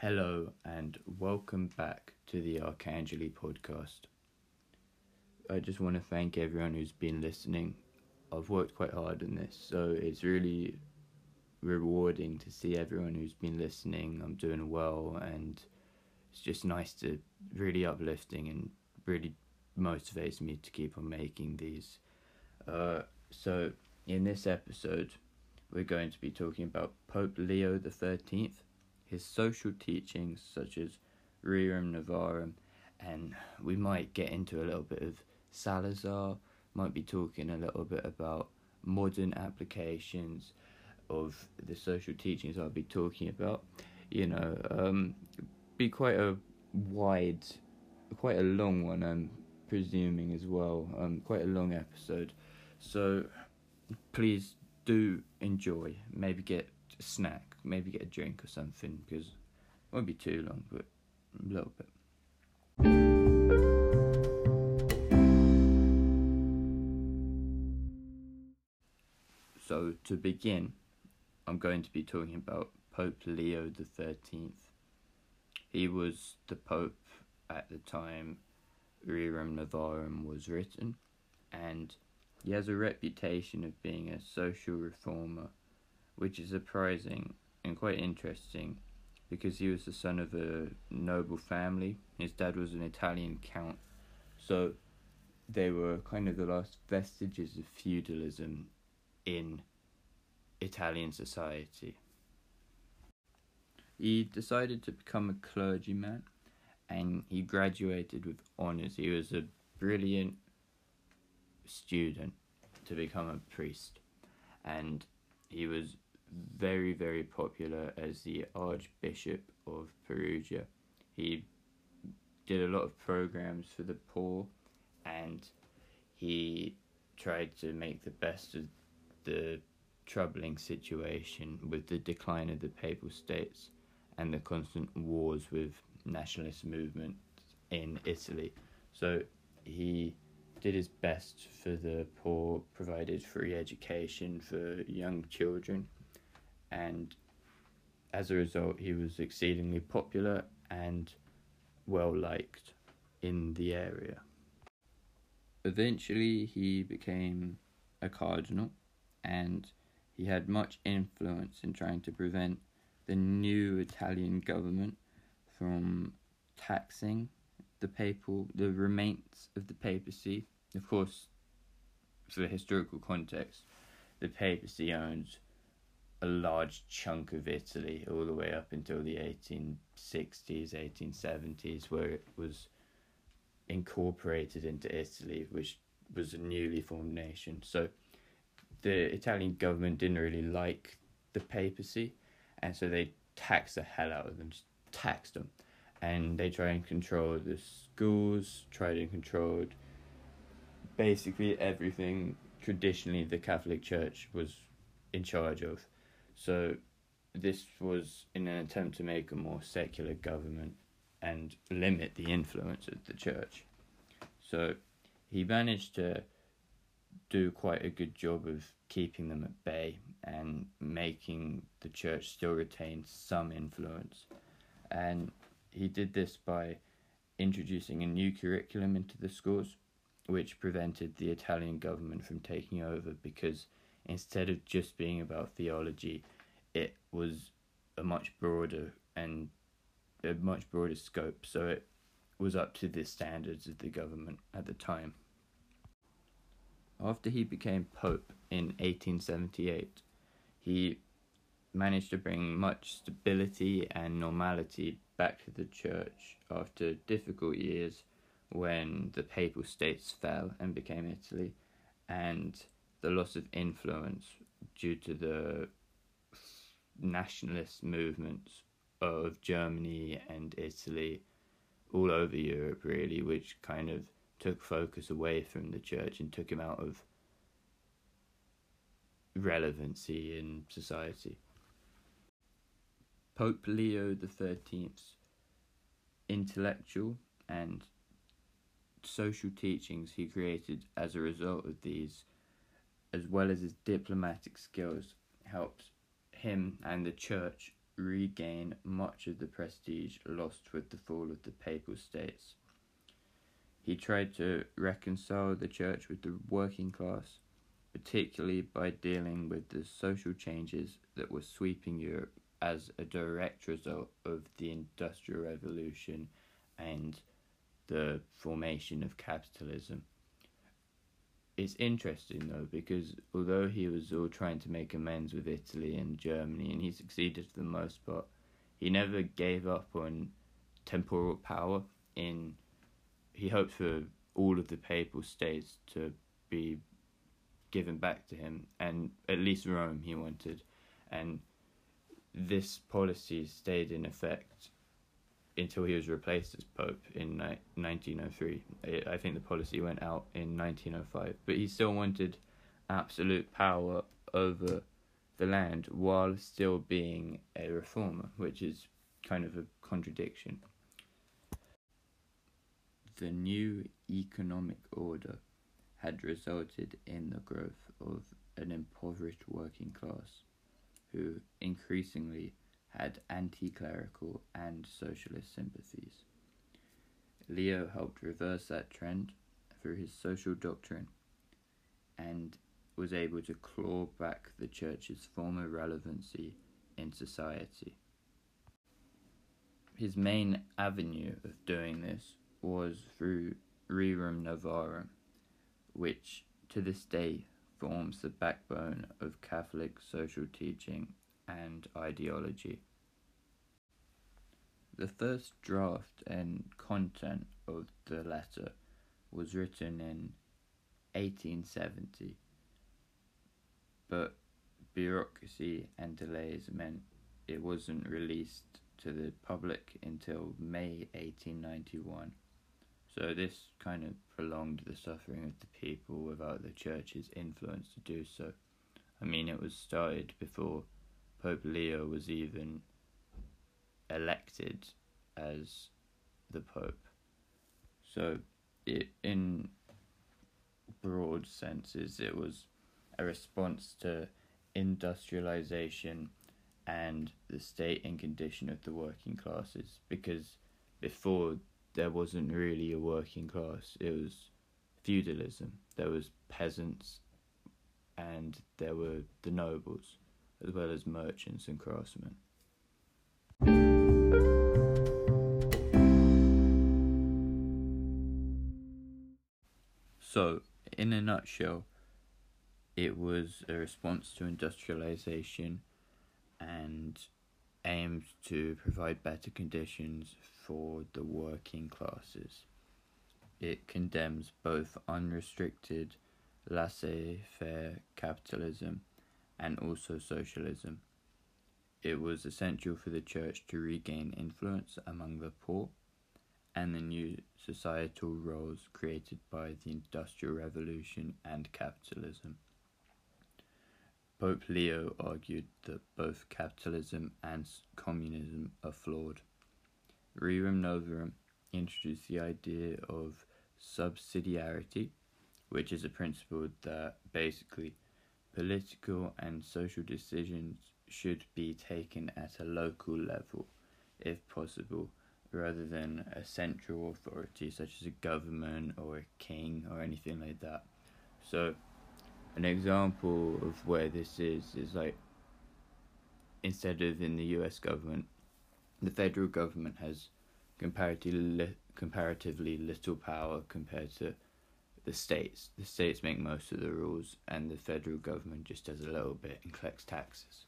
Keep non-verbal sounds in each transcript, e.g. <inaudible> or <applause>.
Hello and welcome back to the Archangeli podcast. I just want to thank everyone who's been listening. I've worked quite hard on this, so it's really rewarding to see everyone who's been listening. I'm doing well, and it's just nice to really uplifting and really motivates me to keep on making these. Uh, so, in this episode, we're going to be talking about Pope Leo the Thirteenth his social teachings such as Rerum Novarum, and we might get into a little bit of Salazar, might be talking a little bit about modern applications of the social teachings I'll be talking about. You know, um, be quite a wide, quite a long one, I'm presuming as well, um, quite a long episode. So please do enjoy, maybe get a snack maybe get a drink or something because it won't be too long, but a little bit. So to begin, I'm going to be talking about Pope Leo the Thirteenth. He was the Pope at the time Rerum Novarum was written, and he has a reputation of being a social reformer, which is surprising and quite interesting because he was the son of a noble family. His dad was an Italian count, so they were kind of the last vestiges of feudalism in Italian society. He decided to become a clergyman and he graduated with honours. He was a brilliant student to become a priest and he was very, very popular as the Archbishop of Perugia. He did a lot of programs for the poor and he tried to make the best of the troubling situation with the decline of the Papal States and the constant wars with nationalist movements in Italy. So he did his best for the poor, provided free education for young children and as a result, he was exceedingly popular and well liked in the area. Eventually, he became a cardinal and he had much influence in trying to prevent the new Italian government from taxing the papal the remains of the papacy. Of course, for historical context, the papacy owns a large chunk of Italy all the way up until the 1860s, 1870s, where it was incorporated into Italy, which was a newly formed nation. So the Italian government didn't really like the papacy, and so they taxed the hell out of them, just taxed them. And they tried and control the schools, tried and controlled basically everything traditionally the Catholic Church was in charge of. So this was in an attempt to make a more secular government and limit the influence of the church. So he managed to do quite a good job of keeping them at bay and making the church still retain some influence. And he did this by introducing a new curriculum into the schools, which prevented the Italian government from taking over because instead of just being about theology, it was a much broader and a much broader scope, so it was up to the standards of the government at the time. After he became Pope in 1878, he managed to bring much stability and normality back to the church after difficult years when the Papal States fell and became Italy, and the loss of influence due to the nationalist movements of Germany and Italy, all over Europe, really, which kind of took focus away from the church and took him out of relevancy in society. Pope Leo XIII's intellectual and social teachings he created as a result of these, as well as his diplomatic skills, helped him and the church regain much of the prestige lost with the fall of the Papal States. He tried to reconcile the church with the working class, particularly by dealing with the social changes that were sweeping Europe as a direct result of the Industrial Revolution and the formation of capitalism. It's interesting though because although he was all trying to make amends with Italy and Germany and he succeeded for the most part, he never gave up on temporal power in he hoped for all of the papal states to be given back to him and at least Rome he wanted and this policy stayed in effect until he was replaced as Pope in 1903. I think the policy went out in 1905, but he still wanted absolute power over the land while still being a reformer, which is kind of a contradiction. The new economic order had resulted in the growth of an impoverished working class who increasingly had anti clerical and socialist sympathies. Leo helped reverse that trend through his social doctrine and was able to claw back the church's former relevancy in society. His main avenue of doing this was through Rerum Novarum, which to this day forms the backbone of Catholic social teaching and ideology. The first draft and content of the letter was written in 1870, but bureaucracy and delays meant it wasn't released to the public until May 1891. So this kind of prolonged the suffering of the people without the church's influence to do so. I mean, it was started before Pope Leo was even elected as the Pope. So, it, in broad senses, it was a response to industrialization and the state and condition of the working classes because before there wasn't really a working class it was feudalism there was peasants and there were the nobles as well as merchants and craftsmen. So, in a nutshell, it was a response to industrialization and aimed to provide better conditions for the working classes. It condemns both unrestricted laissez faire capitalism and also socialism. It was essential for the church to regain influence among the poor and the new societal roles created by the Industrial Revolution and capitalism. Pope Leo argued that both capitalism and communism are flawed. Rerum Novarum introduced the idea of subsidiarity, which is a principle that basically Political and social decisions should be taken at a local level, if possible, rather than a central authority such as a government or a king or anything like that. So, an example of where this is is like instead of in the US government, the federal government has comparatively li- comparatively little power compared to the states. The states make most of the rules, and the federal government just does a little bit and collects taxes.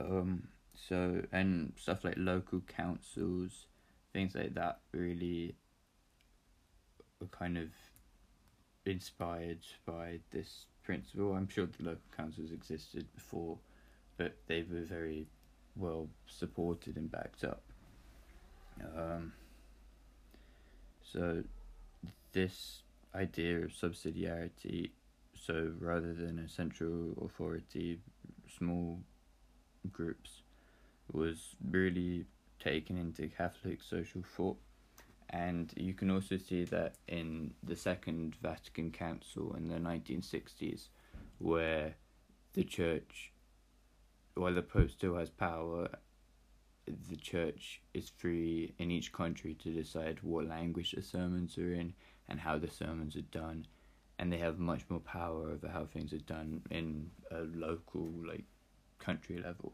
Um, so and stuff like local councils, things like that, really were kind of inspired by this principle. I'm sure the local councils existed before, but they were very well supported and backed up. Um, so this idea of subsidiarity. So rather than a central authority, small groups was really taken into Catholic social thought. And you can also see that in the Second Vatican Council in the 1960s, where the Church, while the Pope still has power, the church is free in each country to decide what language the sermons are in and how the sermons are done, and they have much more power over how things are done in a local, like, country level.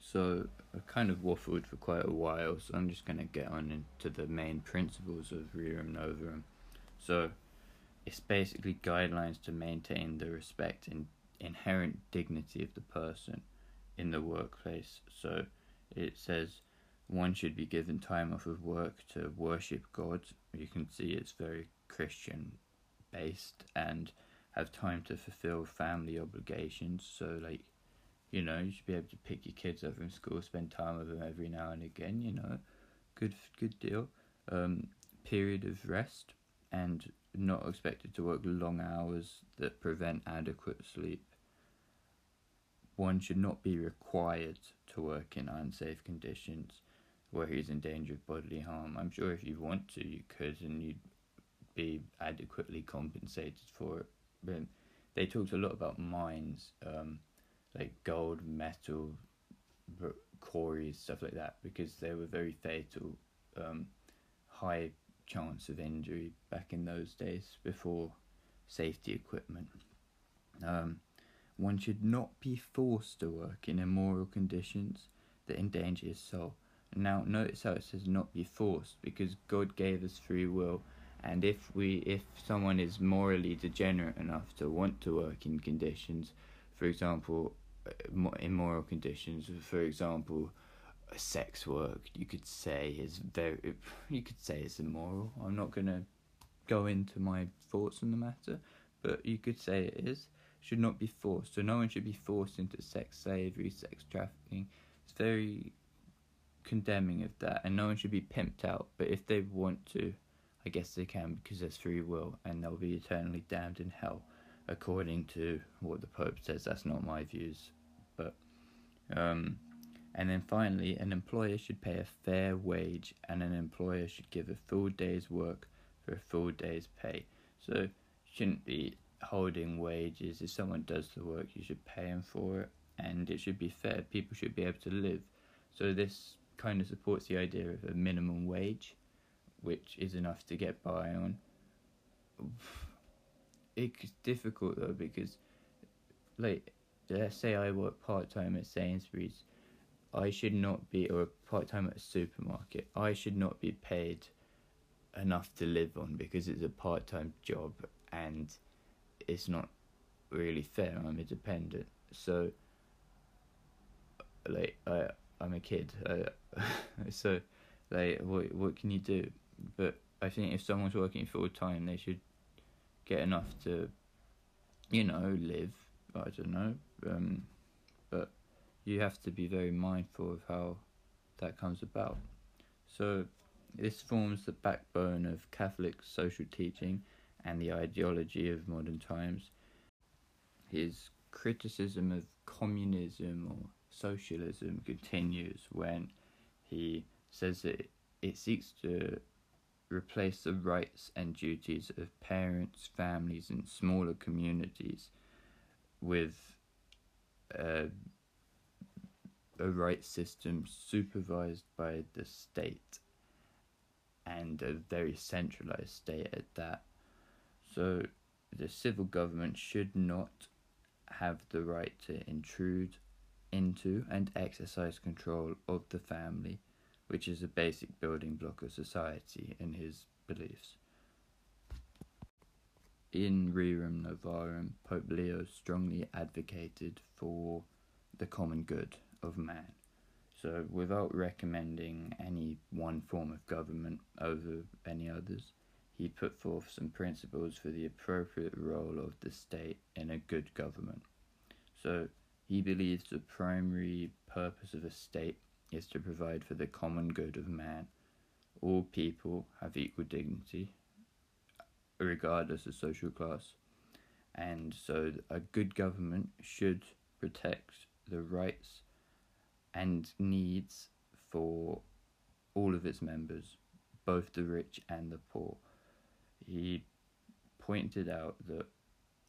So I kind of waffled for quite a while, so I'm just going to get on into the main principles of Rerum Novarum. So it's basically guidelines to maintain the respect and inherent dignity of the person in the workplace. So it says one should be given time off of work to worship God. You can see it's very Christian based and have time to fulfill family obligations. So, like, you know, you should be able to pick your kids up from school, spend time with them every now and again. You know, good, good deal. Um, period of rest and not expected to work long hours that prevent adequate sleep one should not be required to work in unsafe conditions where he's in danger of bodily harm. I'm sure if you want to, you could, and you'd be adequately compensated for it. But they talked a lot about mines, um, like gold, metal, quarries, stuff like that, because they were very fatal, um, high chance of injury back in those days before safety equipment. Um, one should not be forced to work in immoral conditions that endanger his soul. Now, notice how it says not be forced because God gave us free will, and if we, if someone is morally degenerate enough to want to work in conditions, for example, Uh, immoral conditions, for example, sex work, you could say is very, you could say it's immoral. I'm not gonna go into my thoughts on the matter, but you could say it is should not be forced. So no one should be forced into sex slavery, sex trafficking. It's very condemning of that, and no one should be pimped out. But if they want to, I guess they can because there's free will, and they'll be eternally damned in hell, according to what the Pope says. That's not my views, um, and then finally, an employer should pay a fair wage, and an employer should give a full day's work for a full day's pay. So shouldn't be holding wages. If someone does the work, you should pay them for it, and it should be fair. People should be able to live. So this kind of supports the idea of a minimum wage, which is enough to get by on. It's difficult though because, like, let's say I work part time at Sainsbury's, I should not be, or part time at a supermarket, I should not be paid enough to live on because it's a part time job and it's not really fair. I'm independent, so like I I'm a kid, uh, <laughs> so like what what can you do? But I think if someone's working full time, they should get enough to, you know, live. I don't know, um, but you have to be very mindful of how that comes about. So this forms the backbone of Catholic social teaching and the ideology of modern times. His criticism of communism or socialism continues when he says that it seeks to replace the rights and duties of parents, families, and smaller communities with a, a rights system supervised by the state and a very centralized state at that. So the civil government should not have the right to intrude into and exercise control of the family, which is a basic building block of society in his beliefs. In Rerum Novarum, Pope Leo strongly advocated for the common good of man. So, without recommending any one form of government over any others, he put forth some principles for the appropriate role of the state in a good government. So, he believes the primary purpose of a state is to provide for the common good of man. All people have equal dignity, regardless of social class, and so a good government should protect the rights and needs for all of its members, both the rich and the poor he pointed out that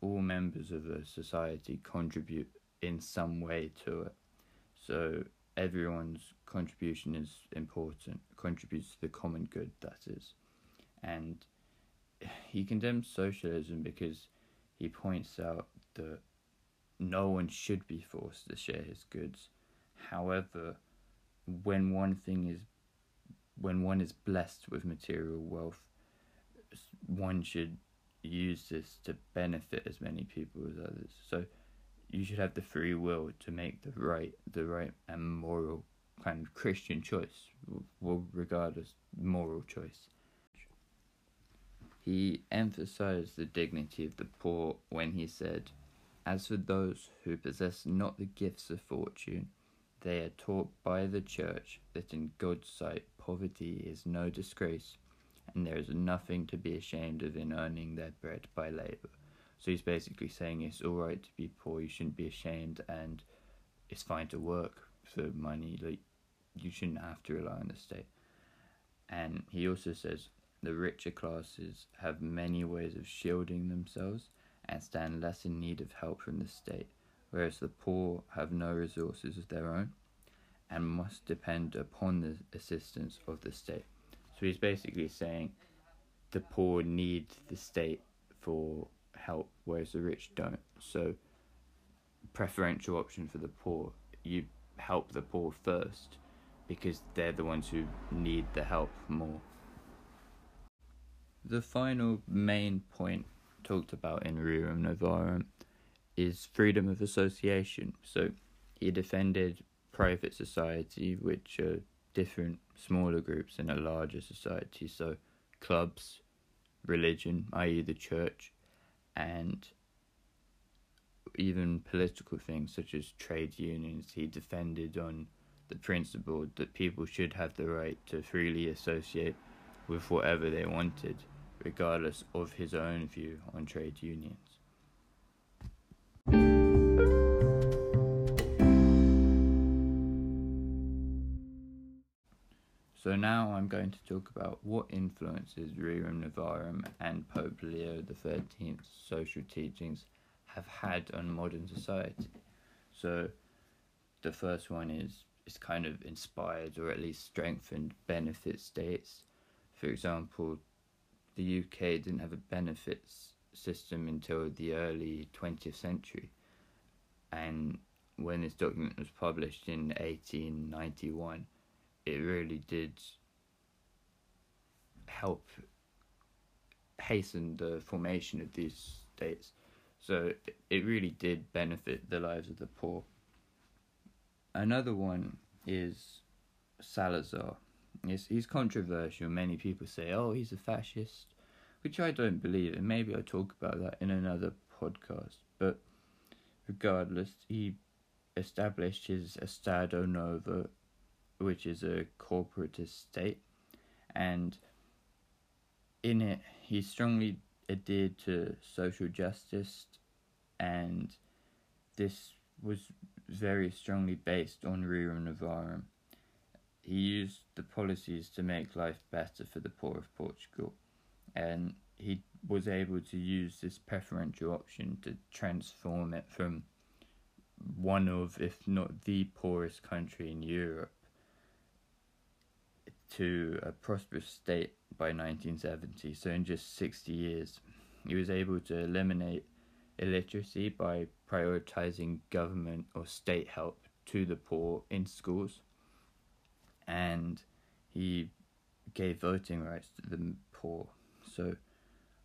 all members of a society contribute in some way to it. So everyone's contribution is important, contributes to the common good, that is. And he condemns socialism because he points out that no one should be forced to share his goods. However, when one thing is when one is blessed with material wealth, one should use this to benefit as many people as others. So you should have the free will to make the right the right and moral kind of Christian choice. We'll regard as moral choice. He emphasized the dignity of the poor when he said, As for those who possess not the gifts of fortune, they are taught by the church that in God's sight poverty is no disgrace, and there is nothing to be ashamed of in earning their bread by labor. So he's basically saying it's alright to be poor, you shouldn't be ashamed, and it's fine to work for money, like you shouldn't have to rely on the state. And he also says the richer classes have many ways of shielding themselves and stand less in need of help from the state, whereas the poor have no resources of their own and must depend upon the assistance of the state. So he's basically saying the poor need the state for help, whereas the rich don't. So, preferential option for the poor, you help the poor first because they're the ones who need the help more. The final main point talked about in Rerum Novarum is freedom of association. So he defended private society, which are different smaller groups in a larger society. So clubs, religion, i.e., the church, and even political things such as trade unions. He defended on the principle that people should have the right to freely associate with whatever they wanted regardless of his own view on trade unions. So now I'm going to talk about what influences Rerum Novarum and Pope Leo XIII's social teachings have had on modern society. So the first one is is kind of inspired or at least strengthened benefit states. For example, the UK didn't have a benefits system until the early 20th century. And when this document was published in 1891, it really did help hasten the formation of these states. So it really did benefit the lives of the poor. Another one is Salazar He's, he's controversial. Many people say, oh, he's a fascist, which I don't believe, and maybe I'll talk about that in another podcast. But regardless, he established his Estado Novo, which is a corporatist state, and in it, he strongly adhered to social justice, and this was very strongly based on Rerum Novarum he used the policies to make life better for the poor of Portugal, and he was able to use this preferential option to transform it from one of, if not the poorest country in Europe, to a prosperous state by 1970. So, in just 60 years, he was able to eliminate illiteracy by prioritizing government or state help to the poor in schools and he gave voting rights to the poor. So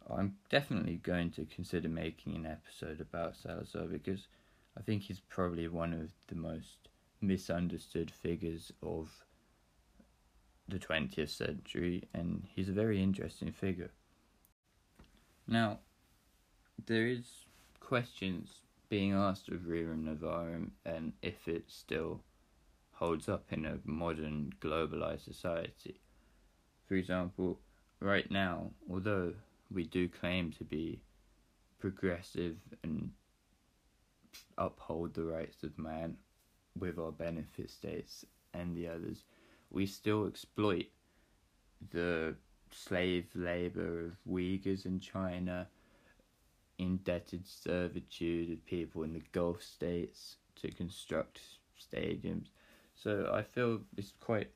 I'm definitely going to consider making an episode about Salazar because I think he's probably one of the most misunderstood figures of the 20th century and he's a very interesting figure. Now, there is questions being asked of Rerum Novarum and if it still holds up in a modern globalized society. For example, right now, although we do claim to be progressive and uphold the rights of man with our benefit states and the others, we still exploit the slave labor of Uyghurs in China, indebted servitude of people in the Gulf states to construct stadiums. So I feel it's quite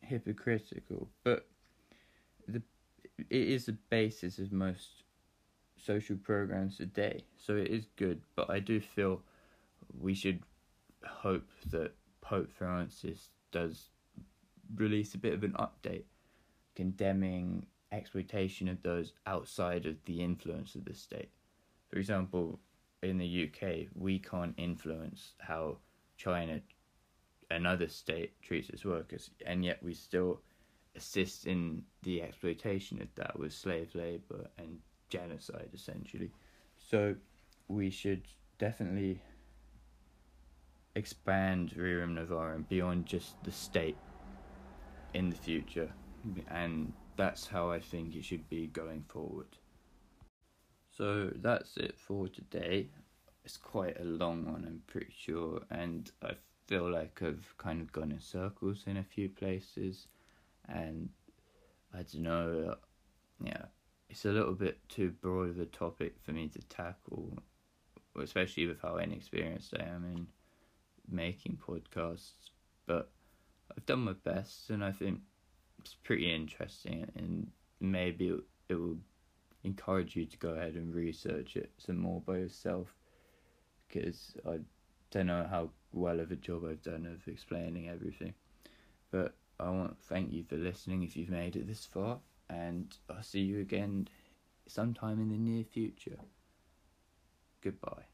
hypocritical, but the it is the basis of most social programs today. So it is good, but I do feel we should hope that Pope Francis does release a bit of an update condemning exploitation of those outside of the influence of the state. For example, in the UK, we can't influence how China, another state, treats its workers, and yet we still assist in the exploitation of that with slave labor and genocide, essentially. So we should definitely expand Rerum Novarum beyond just the state in the future, and that's how I think it should be going forward. So that's it for today. It's quite a long one, I'm pretty sure, and I feel like I've kind of gone in circles in a few places, and I don't know, yeah, it's a little bit too broad of a topic for me to tackle, especially with how inexperienced I am in making podcasts, but I've done my best, and I think it's pretty interesting, and maybe it, it will encourage you to go ahead and research it some more by yourself, because I don't know how well of a job I've done of explaining everything, but I want to thank you for listening if you've made it this far, and I'll see you again sometime in the near future. Goodbye.